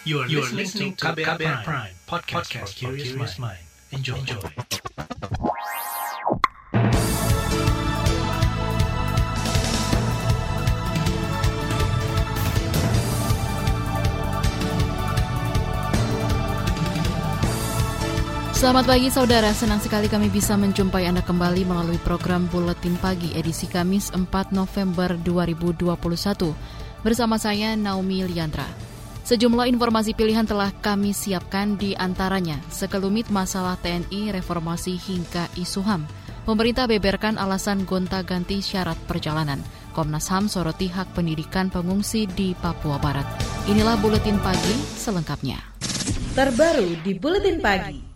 You are, you are listening to KBR, Prime, Prime podcast, podcast for curious mind. Enjoy. Enjoy. Selamat pagi saudara, senang sekali kami bisa menjumpai Anda kembali melalui program Buletin Pagi edisi Kamis 4 November 2021. Bersama saya Naomi Liandra. Sejumlah informasi pilihan telah kami siapkan di antaranya sekelumit masalah TNI, reformasi hingga isu HAM. Pemerintah beberkan alasan gonta-ganti syarat perjalanan. Komnas HAM soroti hak pendidikan pengungsi di Papua Barat. Inilah Buletin Pagi selengkapnya. Terbaru di Buletin Pagi.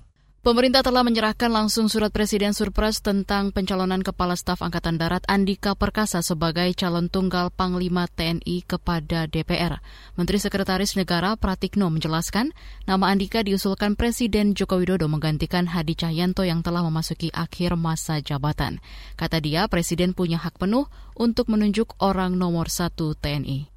Pemerintah telah menyerahkan langsung surat Presiden Surpres tentang pencalonan Kepala Staf Angkatan Darat Andika Perkasa sebagai calon tunggal Panglima TNI kepada DPR. Menteri Sekretaris Negara Pratikno menjelaskan, nama Andika diusulkan Presiden Joko Widodo menggantikan Hadi Cahyanto yang telah memasuki akhir masa jabatan. Kata dia, Presiden punya hak penuh untuk menunjuk orang nomor satu TNI.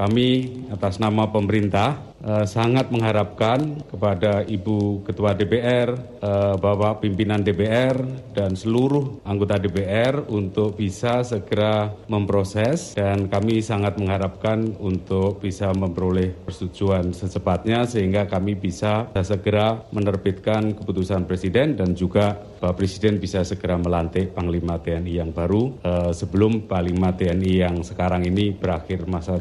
Kami atas nama pemerintah eh, sangat mengharapkan kepada Ibu Ketua DPR, eh, Bapak Pimpinan DPR, dan seluruh anggota DPR untuk bisa segera memproses. Dan kami sangat mengharapkan untuk bisa memperoleh persetujuan secepatnya sehingga kami bisa segera menerbitkan keputusan Presiden dan juga Bapak Presiden bisa segera melantik Panglima TNI yang baru eh, sebelum Panglima TNI yang sekarang ini berakhir masa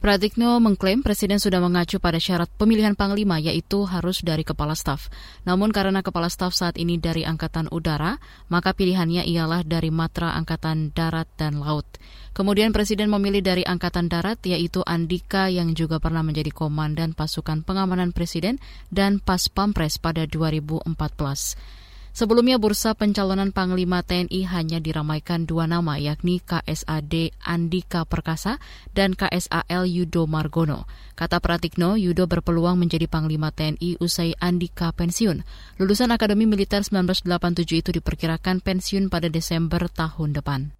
Pratikno mengklaim Presiden sudah mengacu pada syarat pemilihan Panglima yaitu harus dari Kepala Staf. Namun karena Kepala Staf saat ini dari Angkatan Udara, maka pilihannya ialah dari Matra Angkatan Darat dan Laut. Kemudian Presiden memilih dari Angkatan Darat yaitu Andika yang juga pernah menjadi Komandan Pasukan Pengamanan Presiden dan Pas Pampres pada 2014. Sebelumnya bursa pencalonan Panglima TNI hanya diramaikan dua nama yakni KSAD Andika Perkasa dan KSAL Yudo Margono. Kata Pratikno, Yudo berpeluang menjadi Panglima TNI usai Andika pensiun. Lulusan Akademi Militer 1987 itu diperkirakan pensiun pada Desember tahun depan.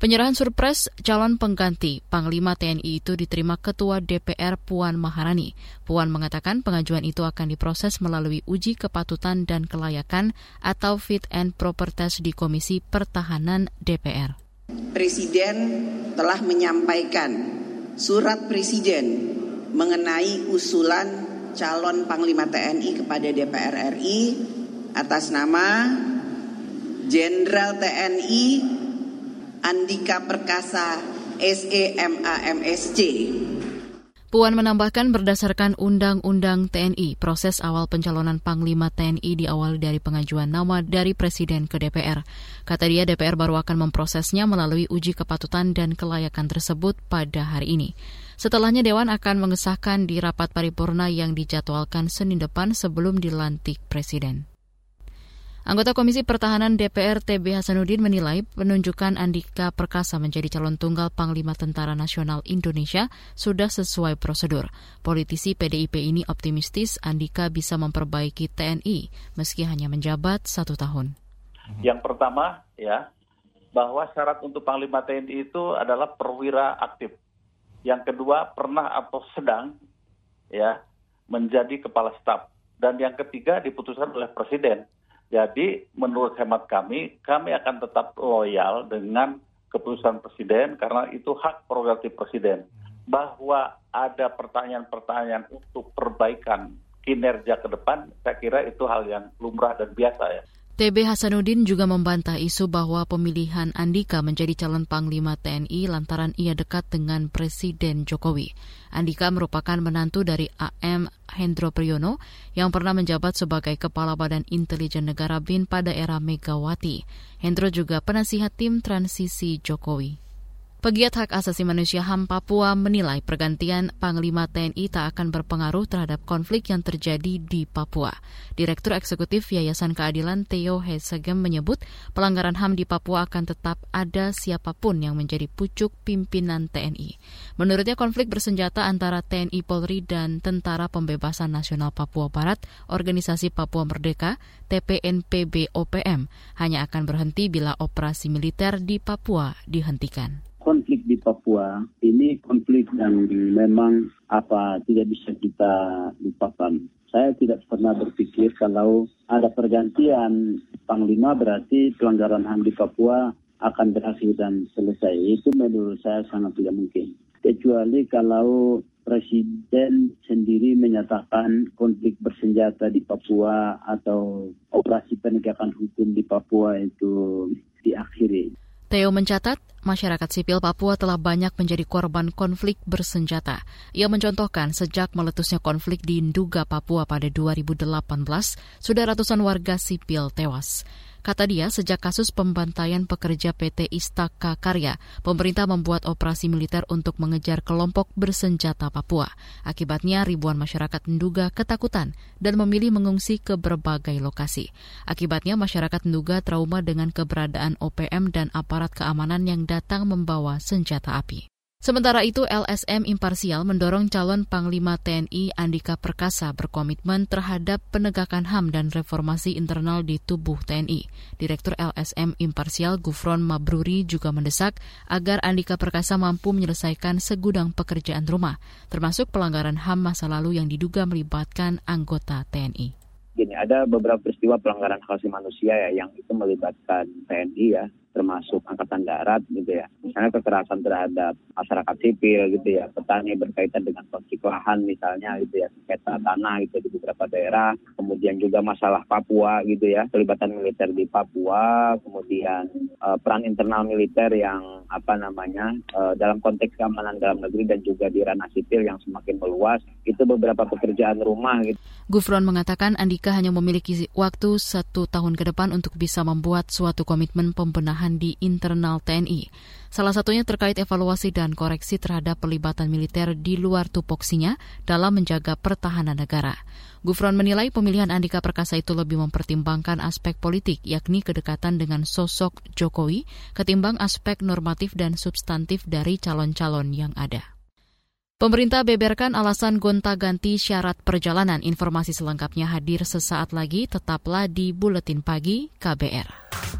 Penyerahan surpres calon pengganti Panglima TNI itu diterima Ketua DPR Puan Maharani. Puan mengatakan pengajuan itu akan diproses melalui uji kepatutan dan kelayakan atau fit and proper test di Komisi Pertahanan DPR. Presiden telah menyampaikan surat Presiden mengenai usulan calon Panglima TNI kepada DPR RI atas nama Jenderal TNI Andika Perkasa SEMAMSC. Puan menambahkan berdasarkan Undang-Undang TNI, proses awal pencalonan Panglima TNI diawali dari pengajuan nama dari Presiden ke DPR. Kata dia, DPR baru akan memprosesnya melalui uji kepatutan dan kelayakan tersebut pada hari ini. Setelahnya Dewan akan mengesahkan di rapat paripurna yang dijadwalkan Senin depan sebelum dilantik Presiden. Anggota Komisi Pertahanan DPR TB Hasanuddin menilai penunjukan Andika Perkasa menjadi calon tunggal Panglima Tentara Nasional Indonesia sudah sesuai prosedur. Politisi PDIP ini optimistis Andika bisa memperbaiki TNI meski hanya menjabat satu tahun. Yang pertama ya bahwa syarat untuk Panglima TNI itu adalah perwira aktif. Yang kedua pernah atau sedang ya menjadi kepala staf. Dan yang ketiga diputuskan oleh Presiden jadi menurut hemat kami, kami akan tetap loyal dengan keputusan presiden karena itu hak prerogatif presiden. Bahwa ada pertanyaan-pertanyaan untuk perbaikan kinerja ke depan, saya kira itu hal yang lumrah dan biasa ya. TB Hasanuddin juga membantah isu bahwa pemilihan Andika menjadi calon Panglima TNI lantaran ia dekat dengan Presiden Jokowi. Andika merupakan menantu dari AM Hendro Priyono yang pernah menjabat sebagai Kepala Badan Intelijen Negara BIN pada era Megawati. Hendro juga penasihat tim transisi Jokowi. Pegiat hak asasi manusia HAM Papua menilai pergantian Panglima TNI tak akan berpengaruh terhadap konflik yang terjadi di Papua. Direktur Eksekutif Yayasan Keadilan Theo Hesegem menyebut pelanggaran HAM di Papua akan tetap ada siapa pun yang menjadi pucuk pimpinan TNI. Menurutnya konflik bersenjata antara TNI Polri dan Tentara Pembebasan Nasional Papua Barat, Organisasi Papua Merdeka, TPNPB OPM, hanya akan berhenti bila operasi militer di Papua dihentikan. Konflik di Papua ini konflik yang memang apa tidak bisa kita lupakan. Saya tidak pernah berpikir kalau ada pergantian panglima berarti pelanggaran HAM di Papua akan berakhir dan selesai. Itu menurut saya sangat tidak mungkin. Kecuali kalau Presiden sendiri menyatakan konflik bersenjata di Papua atau operasi penegakan hukum di Papua itu diakhiri. Theo mencatat, masyarakat sipil Papua telah banyak menjadi korban konflik bersenjata. Ia mencontohkan sejak meletusnya konflik di Nduga, Papua pada 2018, sudah ratusan warga sipil tewas. Kata dia, sejak kasus pembantaian pekerja PT Istaka Karya, pemerintah membuat operasi militer untuk mengejar kelompok bersenjata Papua. Akibatnya ribuan masyarakat Nduga ketakutan dan memilih mengungsi ke berbagai lokasi. Akibatnya masyarakat Nduga trauma dengan keberadaan OPM dan aparat keamanan yang datang membawa senjata api. Sementara itu, LSM Imparsial mendorong calon Panglima TNI Andika Perkasa berkomitmen terhadap penegakan HAM dan reformasi internal di tubuh TNI. Direktur LSM Imparsial Gufron Mabruri juga mendesak agar Andika Perkasa mampu menyelesaikan segudang pekerjaan rumah, termasuk pelanggaran HAM masa lalu yang diduga melibatkan anggota TNI gini, ada beberapa peristiwa pelanggaran hak asasi manusia ya yang itu melibatkan TNI ya termasuk angkatan darat gitu ya. Misalnya kekerasan terhadap masyarakat sipil gitu ya, petani berkaitan dengan konflik lahan misalnya gitu ya, sengketa tanah gitu di beberapa daerah, kemudian juga masalah Papua gitu ya, pelibatan militer di Papua, kemudian uh, peran internal militer yang apa namanya uh, dalam konteks keamanan dalam negeri dan juga di ranah sipil yang semakin meluas, itu beberapa pekerjaan rumah gitu. Gufron mengatakan Andika hanya memiliki waktu satu tahun ke depan untuk bisa membuat suatu komitmen pembenahan pembenahan di internal TNI. Salah satunya terkait evaluasi dan koreksi terhadap pelibatan militer di luar tupoksinya dalam menjaga pertahanan negara. Gufron menilai pemilihan Andika Perkasa itu lebih mempertimbangkan aspek politik, yakni kedekatan dengan sosok Jokowi, ketimbang aspek normatif dan substantif dari calon-calon yang ada. Pemerintah beberkan alasan gonta-ganti syarat perjalanan. Informasi selengkapnya hadir sesaat lagi, tetaplah di Buletin Pagi KBR.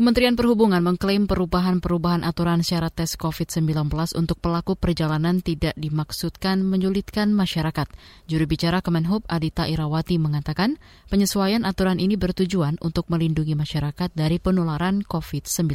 Kementerian Perhubungan mengklaim perubahan-perubahan aturan syarat tes COVID-19 untuk pelaku perjalanan tidak dimaksudkan menyulitkan masyarakat. Juru bicara Kemenhub Adita Irawati mengatakan penyesuaian aturan ini bertujuan untuk melindungi masyarakat dari penularan COVID-19.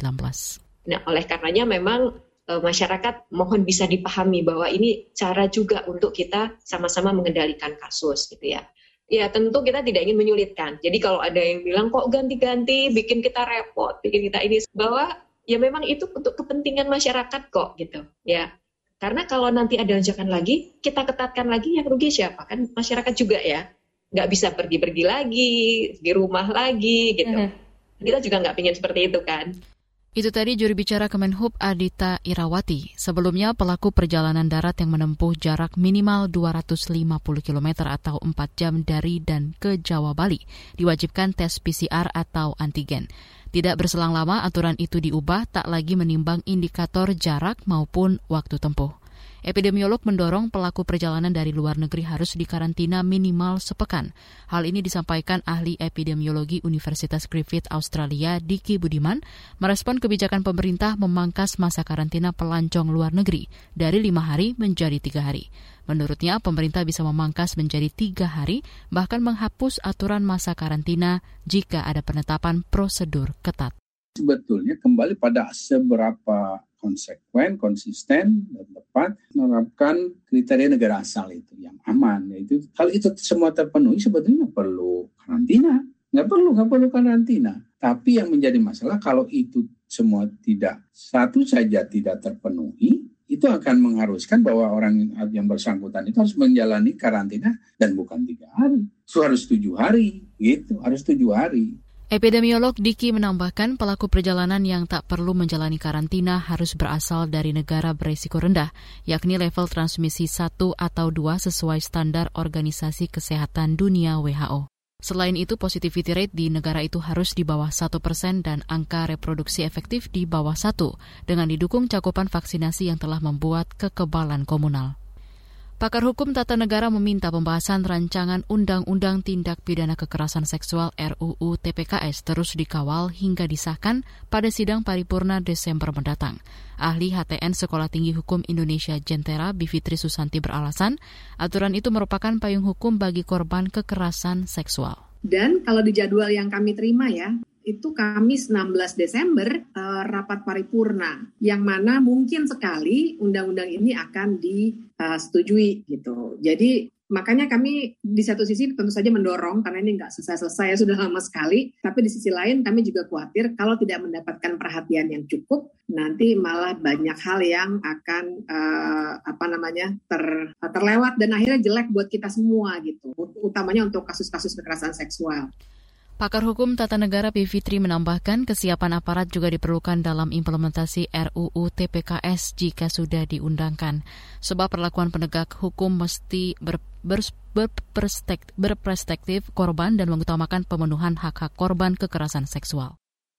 Nah, oleh karenanya memang e, masyarakat mohon bisa dipahami bahwa ini cara juga untuk kita sama-sama mengendalikan kasus gitu ya ya tentu kita tidak ingin menyulitkan. Jadi kalau ada yang bilang kok ganti-ganti bikin kita repot, bikin kita ini bahwa ya memang itu untuk kepentingan masyarakat kok gitu ya. Karena kalau nanti ada lonjakan lagi, kita ketatkan lagi yang rugi siapa? Kan masyarakat juga ya. Nggak bisa pergi-pergi lagi, di rumah lagi gitu. Mm -hmm. Kita juga nggak ingin seperti itu kan. Itu tadi juru bicara Kemenhub Adita Irawati. Sebelumnya pelaku perjalanan darat yang menempuh jarak minimal 250 km atau 4 jam dari dan ke Jawa Bali diwajibkan tes PCR atau antigen. Tidak berselang lama aturan itu diubah tak lagi menimbang indikator jarak maupun waktu tempuh. Epidemiolog mendorong pelaku perjalanan dari luar negeri harus dikarantina minimal sepekan. Hal ini disampaikan ahli epidemiologi Universitas Griffith Australia Diki Budiman merespon kebijakan pemerintah memangkas masa karantina pelancong luar negeri dari lima hari menjadi tiga hari. Menurutnya, pemerintah bisa memangkas menjadi tiga hari, bahkan menghapus aturan masa karantina jika ada penetapan prosedur ketat. Sebetulnya kembali pada seberapa konsekuen, konsisten, dan tepat menerapkan kriteria negara asal itu yang aman. Yaitu hal itu semua terpenuhi sebetulnya perlu karantina, nggak perlu nggak perlu karantina. Tapi yang menjadi masalah kalau itu semua tidak satu saja tidak terpenuhi, itu akan mengharuskan bahwa orang yang bersangkutan itu harus menjalani karantina dan bukan tiga hari, harus tujuh hari, gitu, harus tujuh hari. Epidemiolog Diki menambahkan pelaku perjalanan yang tak perlu menjalani karantina harus berasal dari negara beresiko rendah, yakni level transmisi 1 atau 2 sesuai standar Organisasi Kesehatan Dunia WHO. Selain itu, positivity rate di negara itu harus di bawah 1 persen dan angka reproduksi efektif di bawah 1, dengan didukung cakupan vaksinasi yang telah membuat kekebalan komunal. Pakar Hukum Tata Negara meminta pembahasan rancangan Undang-Undang Tindak Pidana Kekerasan Seksual RUU TPKS terus dikawal hingga disahkan pada sidang paripurna Desember mendatang. Ahli HTN Sekolah Tinggi Hukum Indonesia Jentera Bivitri Susanti beralasan, aturan itu merupakan payung hukum bagi korban kekerasan seksual. Dan kalau di jadwal yang kami terima ya, itu Kamis 16 Desember uh, rapat paripurna yang mana mungkin sekali undang-undang ini akan disetujui gitu. Jadi makanya kami di satu sisi tentu saja mendorong karena ini nggak selesai-selesai sudah lama sekali, tapi di sisi lain kami juga khawatir kalau tidak mendapatkan perhatian yang cukup nanti malah banyak hal yang akan uh, apa namanya ter, terlewat dan akhirnya jelek buat kita semua gitu, utamanya untuk kasus-kasus kekerasan seksual. Pakar Hukum Tata Negara Bivitri menambahkan kesiapan aparat juga diperlukan dalam implementasi RUU TPKS jika sudah diundangkan. Sebab perlakuan penegak hukum mesti ber, ber, berperspektif korban dan mengutamakan pemenuhan hak-hak korban kekerasan seksual.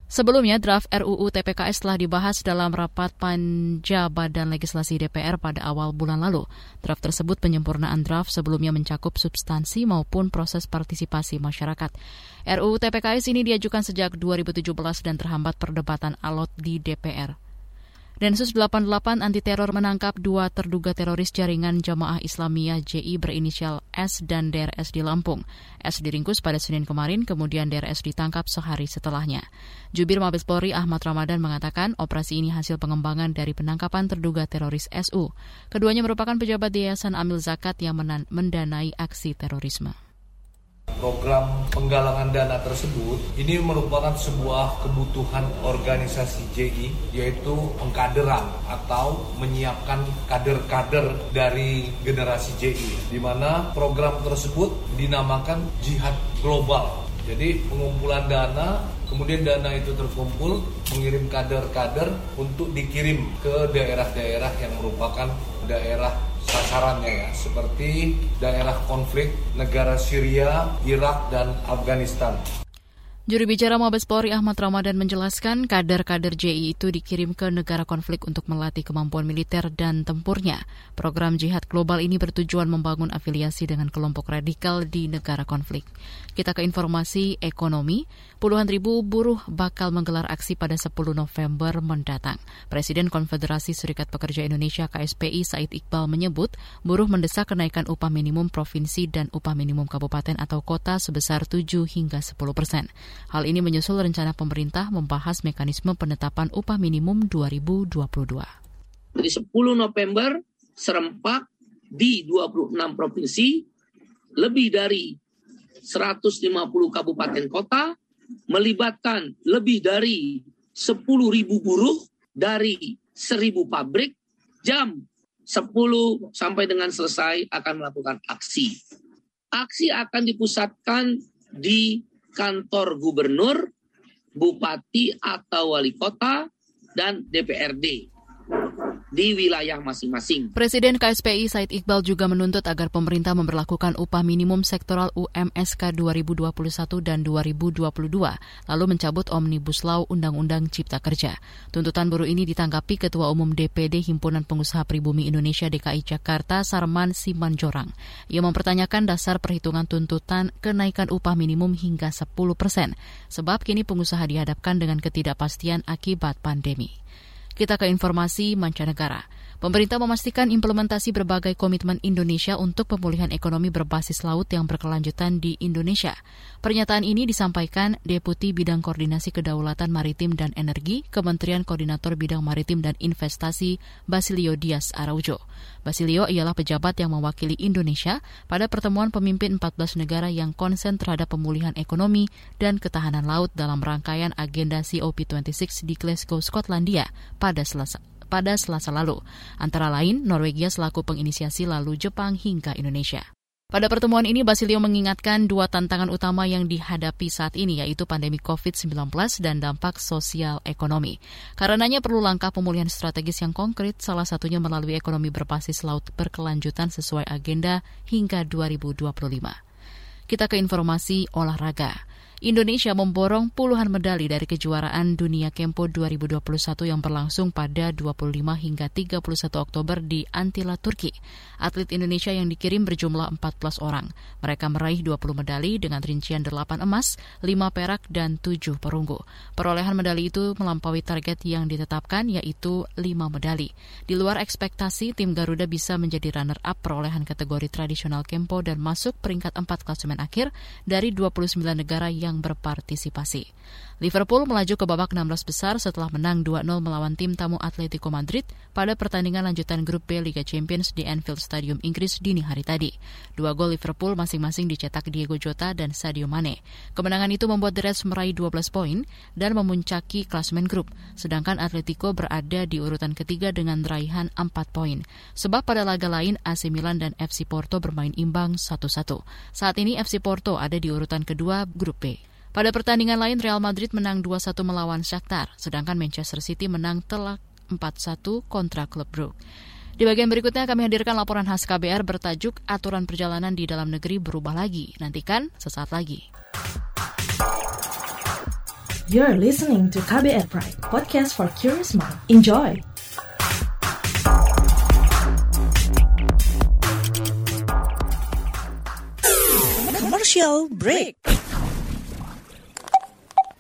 Sebelumnya, draft RUU TPKS telah dibahas dalam rapat panja Badan Legislasi DPR pada awal bulan lalu. Draft tersebut penyempurnaan draft sebelumnya mencakup substansi maupun proses partisipasi masyarakat. RUU TPKS ini diajukan sejak 2017 dan terhambat perdebatan alot di DPR. Densus 88 anti teror menangkap dua terduga teroris jaringan Jamaah Islamiyah JI berinisial S dan DRS di Lampung. S diringkus pada Senin kemarin, kemudian DRS ditangkap sehari setelahnya. Jubir Mabes Polri Ahmad Ramadan mengatakan operasi ini hasil pengembangan dari penangkapan terduga teroris SU. Keduanya merupakan pejabat Yayasan Amil Zakat yang mendanai aksi terorisme. Program penggalangan dana tersebut ini merupakan sebuah kebutuhan organisasi JI yaitu pengkaderan atau menyiapkan kader-kader dari generasi JI di mana program tersebut dinamakan jihad global. Jadi pengumpulan dana kemudian dana itu terkumpul mengirim kader-kader untuk dikirim ke daerah-daerah yang merupakan daerah sasarannya ya seperti daerah konflik negara Syria, Irak dan Afghanistan. Juru bicara Mabes Polri Ahmad Ramadan menjelaskan kader-kader JI itu dikirim ke negara konflik untuk melatih kemampuan militer dan tempurnya. Program jihad global ini bertujuan membangun afiliasi dengan kelompok radikal di negara konflik. Kita ke informasi ekonomi. Puluhan ribu buruh bakal menggelar aksi pada 10 November mendatang. Presiden Konfederasi Serikat Pekerja Indonesia KSPI Said Iqbal menyebut buruh mendesak kenaikan upah minimum provinsi dan upah minimum kabupaten atau kota sebesar 7 hingga 10 persen. Hal ini menyusul rencana pemerintah membahas mekanisme penetapan upah minimum 2022. Jadi 10 November serempak di 26 provinsi, lebih dari 150 kabupaten kota, melibatkan lebih dari 10.000 buruh dari 1.000 pabrik, jam 10 sampai dengan selesai akan melakukan aksi. Aksi akan dipusatkan di kantor gubernur, bupati atau wali kota, dan DPRD di wilayah masing-masing. Presiden KSPI Said Iqbal juga menuntut agar pemerintah memperlakukan upah minimum sektoral UMSK 2021 dan 2022, lalu mencabut Omnibus Law Undang-Undang Cipta Kerja. Tuntutan buruh ini ditanggapi Ketua Umum DPD Himpunan Pengusaha Pribumi Indonesia DKI Jakarta Sarman Simanjorang. Ia mempertanyakan dasar perhitungan tuntutan kenaikan upah minimum hingga 10 persen, sebab kini pengusaha dihadapkan dengan ketidakpastian akibat pandemi. Kita ke informasi mancanegara. Pemerintah memastikan implementasi berbagai komitmen Indonesia untuk pemulihan ekonomi berbasis laut yang berkelanjutan di Indonesia. Pernyataan ini disampaikan Deputi Bidang Koordinasi Kedaulatan Maritim dan Energi, Kementerian Koordinator Bidang Maritim dan Investasi, Basilio Dias Araujo. Basilio ialah pejabat yang mewakili Indonesia pada pertemuan pemimpin 14 negara yang konsen terhadap pemulihan ekonomi dan ketahanan laut dalam rangkaian agenda COP26 di Glasgow, Skotlandia pada Selasa pada Selasa lalu, antara lain Norwegia selaku penginisiasi lalu Jepang hingga Indonesia. Pada pertemuan ini, Basilio mengingatkan dua tantangan utama yang dihadapi saat ini, yaitu pandemi COVID-19 dan dampak sosial ekonomi. Karenanya perlu langkah pemulihan strategis yang konkret, salah satunya melalui ekonomi berbasis laut berkelanjutan sesuai agenda hingga 2025. Kita ke informasi olahraga. Indonesia memborong puluhan medali dari kejuaraan dunia Kempo 2021 yang berlangsung pada 25 hingga 31 Oktober di Antila, Turki. Atlet Indonesia yang dikirim berjumlah 14 orang. Mereka meraih 20 medali dengan rincian 8 emas, 5 perak, dan 7 perunggu. Perolehan medali itu melampaui target yang ditetapkan yaitu 5 medali. Di luar ekspektasi, tim Garuda bisa menjadi runner-up perolehan kategori tradisional Kempo dan masuk peringkat 4 klasemen akhir dari 29 negara yang yang berpartisipasi. Liverpool melaju ke babak 16 besar setelah menang 2-0 melawan tim tamu Atletico Madrid pada pertandingan lanjutan grup B Liga Champions di Anfield Stadium Inggris dini hari tadi. Dua gol Liverpool masing-masing dicetak Diego Jota dan Sadio Mane. Kemenangan itu membuat The Reds meraih 12 poin dan memuncaki klasemen grup, sedangkan Atletico berada di urutan ketiga dengan raihan 4 poin. Sebab pada laga lain AC Milan dan FC Porto bermain imbang 1-1. Saat ini FC Porto ada di urutan kedua grup B. Pada pertandingan lain, Real Madrid menang 2-1 melawan Shakhtar, sedangkan Manchester City menang telak 4-1 kontra klub Brugge. Di bagian berikutnya kami hadirkan laporan khas KBR bertajuk Aturan Perjalanan di Dalam Negeri Berubah Lagi. Nantikan sesaat lagi. You're listening to KBR Pride, podcast for curious mind. Enjoy! Commercial break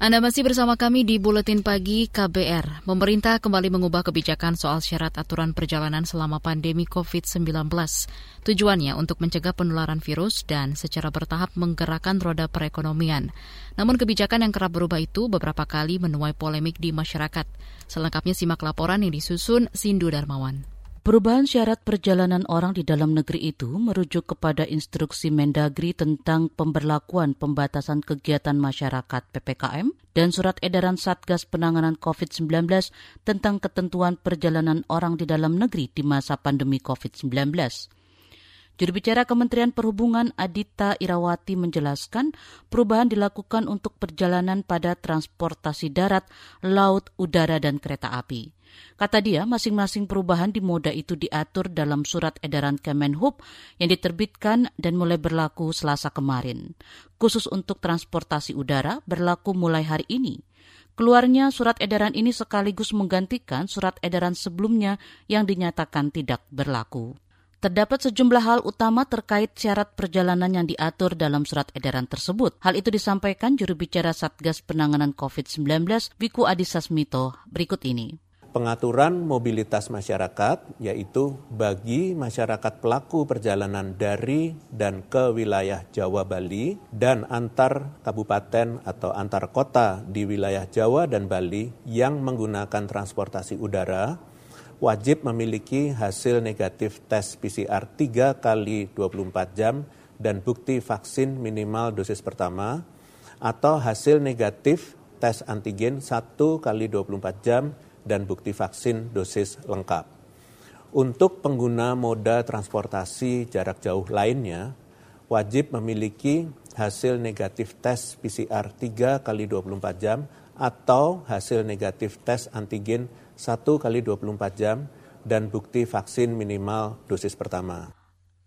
Anda masih bersama kami di Buletin Pagi KBR. Pemerintah kembali mengubah kebijakan soal syarat aturan perjalanan selama pandemi COVID-19. Tujuannya untuk mencegah penularan virus dan secara bertahap menggerakkan roda perekonomian. Namun kebijakan yang kerap berubah itu beberapa kali menuai polemik di masyarakat. Selengkapnya simak laporan yang disusun Sindu Darmawan. Perubahan syarat perjalanan orang di dalam negeri itu merujuk kepada instruksi Mendagri tentang pemberlakuan pembatasan kegiatan masyarakat PPKM dan surat edaran Satgas Penanganan COVID-19 tentang ketentuan perjalanan orang di dalam negeri di masa pandemi COVID-19. Juru bicara Kementerian Perhubungan Adita Irawati menjelaskan perubahan dilakukan untuk perjalanan pada transportasi darat, laut, udara, dan kereta api. Kata dia, masing-masing perubahan di moda itu diatur dalam surat edaran Kemenhub yang diterbitkan dan mulai berlaku selasa kemarin. Khusus untuk transportasi udara berlaku mulai hari ini. Keluarnya surat edaran ini sekaligus menggantikan surat edaran sebelumnya yang dinyatakan tidak berlaku. Terdapat sejumlah hal utama terkait syarat perjalanan yang diatur dalam surat edaran tersebut. Hal itu disampaikan juru bicara Satgas Penanganan COVID-19, Wiku Adhisa Smito, berikut ini pengaturan mobilitas masyarakat, yaitu bagi masyarakat pelaku perjalanan dari dan ke wilayah Jawa Bali dan antar kabupaten atau antar kota di wilayah Jawa dan Bali yang menggunakan transportasi udara wajib memiliki hasil negatif tes PCR 3 kali 24 jam dan bukti vaksin minimal dosis pertama atau hasil negatif tes antigen 1 kali 24 jam dan bukti vaksin dosis lengkap. Untuk pengguna moda transportasi jarak jauh lainnya, wajib memiliki hasil negatif tes PCR 3 kali 24 jam atau hasil negatif tes antigen 1 kali 24 jam dan bukti vaksin minimal dosis pertama.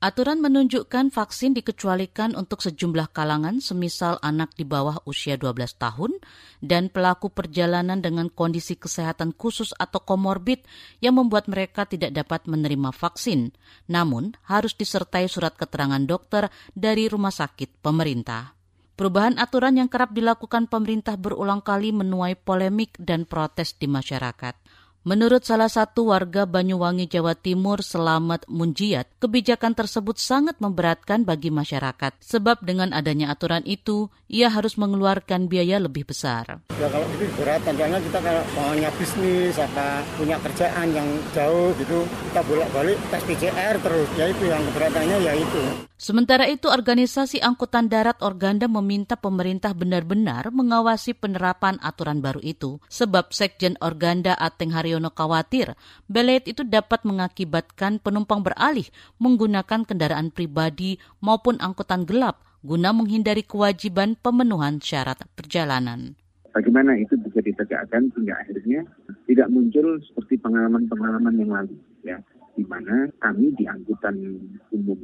Aturan menunjukkan vaksin dikecualikan untuk sejumlah kalangan semisal anak di bawah usia 12 tahun dan pelaku perjalanan dengan kondisi kesehatan khusus atau komorbid yang membuat mereka tidak dapat menerima vaksin. Namun, harus disertai surat keterangan dokter dari rumah sakit pemerintah. Perubahan aturan yang kerap dilakukan pemerintah berulang kali menuai polemik dan protes di masyarakat. Menurut salah satu warga Banyuwangi, Jawa Timur, Selamat Munjiat, kebijakan tersebut sangat memberatkan bagi masyarakat, sebab dengan adanya aturan itu, ia harus mengeluarkan biaya lebih besar. Ya kalau itu berat, tentunya kita kalau maunya bisnis, apa punya kerjaan yang jauh gitu, kita bolak-balik tes PCR terus, ya itu yang keberatannya ya itu. Sementara itu, organisasi angkutan darat Organda meminta pemerintah benar-benar mengawasi penerapan aturan baru itu, sebab Sekjen Organda Ateng Haryono khawatir belet itu dapat mengakibatkan penumpang beralih menggunakan kendaraan pribadi maupun angkutan gelap guna menghindari kewajiban pemenuhan syarat perjalanan. Bagaimana itu bisa ditegakkan sehingga akhirnya tidak muncul seperti pengalaman-pengalaman yang lalu, ya, di mana kami di angkutan umum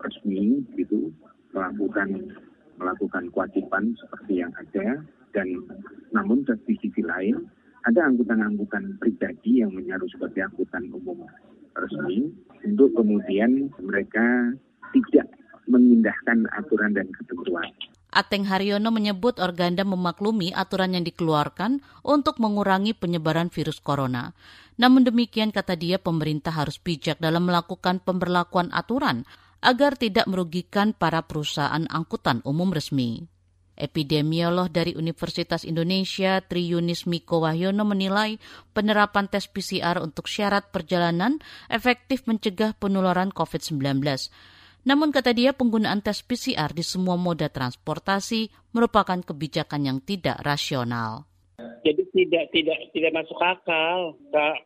resmi gitu melakukan melakukan kewajiban seperti yang ada dan namun di sisi lain ada angkutan-angkutan pribadi yang menyaruh sebagai angkutan umum resmi untuk kemudian mereka tidak mengindahkan aturan dan ketentuan. Ateng Haryono menyebut Organda memaklumi aturan yang dikeluarkan untuk mengurangi penyebaran virus corona. Namun demikian kata dia pemerintah harus bijak dalam melakukan pemberlakuan aturan agar tidak merugikan para perusahaan angkutan umum resmi. Epidemiolog dari Universitas Indonesia Triunis Miko Wahyono menilai penerapan tes PCR untuk syarat perjalanan efektif mencegah penularan COVID-19. Namun kata dia penggunaan tes PCR di semua moda transportasi merupakan kebijakan yang tidak rasional. Jadi tidak tidak tidak masuk akal.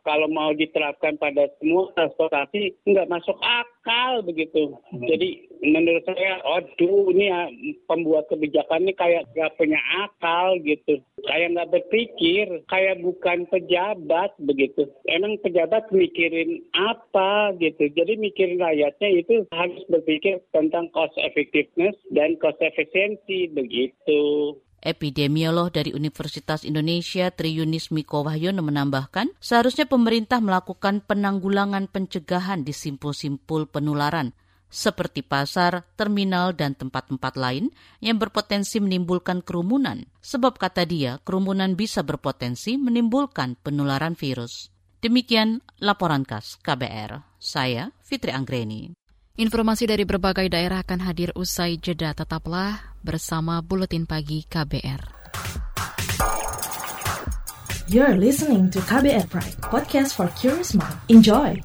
Kalau mau diterapkan pada semua transportasi nggak masuk akal begitu. Hmm. Jadi menurut saya, aduh ini ya, pembuat kebijakan ini kayak nggak punya akal gitu. Kayak nggak berpikir, kayak bukan pejabat begitu. Emang pejabat mikirin apa gitu. Jadi mikirin rakyatnya itu harus berpikir tentang cost effectiveness dan cost efficiency begitu. Epidemiolog dari Universitas Indonesia Triunis Miko Wahyono menambahkan, seharusnya pemerintah melakukan penanggulangan pencegahan di simpul-simpul penularan seperti pasar, terminal, dan tempat-tempat lain yang berpotensi menimbulkan kerumunan. Sebab kata dia, kerumunan bisa berpotensi menimbulkan penularan virus. Demikian laporan khas KBR. Saya Fitri Anggreni. Informasi dari berbagai daerah akan hadir usai jeda. Tetaplah bersama Buletin Pagi KBR. You're listening to KBR Pride, podcast for curious mind. Enjoy!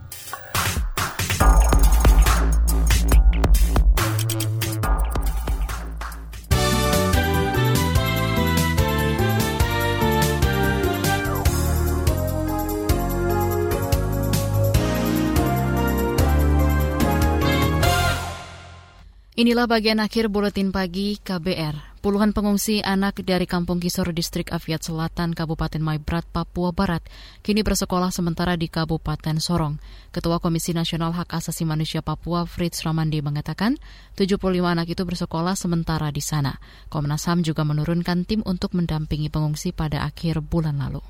Inilah bagian akhir buletin pagi KBR. Puluhan pengungsi anak dari Kampung Kisor Distrik Aviat Selatan, Kabupaten Maibrat, Papua Barat, kini bersekolah sementara di Kabupaten Sorong. Ketua Komisi Nasional Hak Asasi Manusia Papua, Fritz Ramandi, mengatakan 75 anak itu bersekolah sementara di sana. Komnas HAM juga menurunkan tim untuk mendampingi pengungsi pada akhir bulan lalu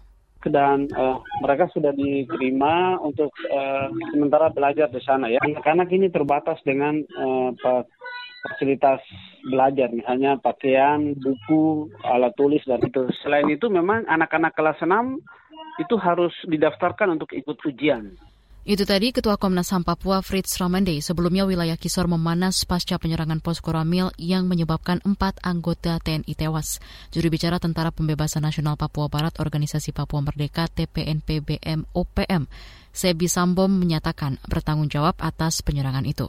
dan uh, mereka sudah diterima untuk uh, sementara belajar di sana ya. Anak-anak ini terbatas dengan uh, fasilitas belajar misalnya pakaian, buku, alat tulis dan itu. Selain itu memang anak-anak kelas 6 itu harus didaftarkan untuk ikut ujian. Itu tadi Ketua Komnas HAM Papua Fritz Ramande. Sebelumnya wilayah Kisor memanas pasca penyerangan pos Koramil yang menyebabkan empat anggota TNI tewas. Juru bicara Tentara Pembebasan Nasional Papua Barat Organisasi Papua Merdeka TPNPBM OPM, Sebi Sambom menyatakan bertanggung jawab atas penyerangan itu.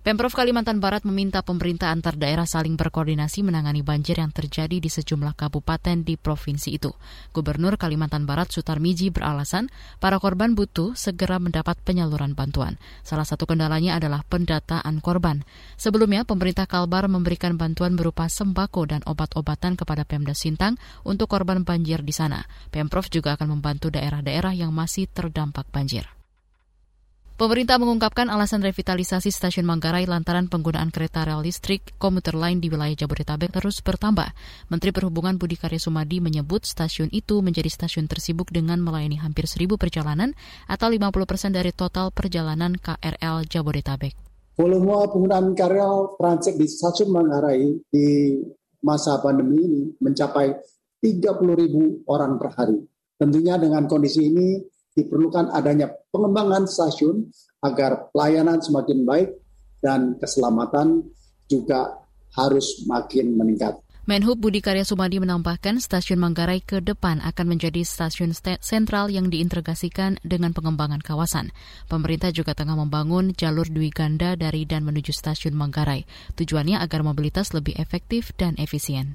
Pemprov Kalimantan Barat meminta pemerintah antar daerah saling berkoordinasi menangani banjir yang terjadi di sejumlah kabupaten di provinsi itu. Gubernur Kalimantan Barat Sutarmiji beralasan para korban butuh segera mendapat penyaluran bantuan. Salah satu kendalanya adalah pendataan korban. Sebelumnya, pemerintah Kalbar memberikan bantuan berupa sembako dan obat-obatan kepada Pemda Sintang untuk korban banjir di sana. Pemprov juga akan membantu daerah-daerah yang masih terdampak banjir. Pemerintah mengungkapkan alasan revitalisasi stasiun Manggarai lantaran penggunaan kereta rel listrik komuter lain di wilayah Jabodetabek terus bertambah. Menteri Perhubungan Budi Karya Sumadi menyebut stasiun itu menjadi stasiun tersibuk dengan melayani hampir seribu perjalanan atau 50 persen dari total perjalanan KRL Jabodetabek. Volume penggunaan KRL transit di stasiun Manggarai di masa pandemi ini mencapai 30 ribu orang per hari. Tentunya dengan kondisi ini diperlukan adanya pengembangan stasiun agar pelayanan semakin baik dan keselamatan juga harus makin meningkat. Menhub Budi Karya Sumadi menambahkan stasiun Manggarai ke depan akan menjadi stasiun sentral yang diintegrasikan dengan pengembangan kawasan. Pemerintah juga tengah membangun jalur Dwi Ganda dari dan menuju stasiun Manggarai. Tujuannya agar mobilitas lebih efektif dan efisien.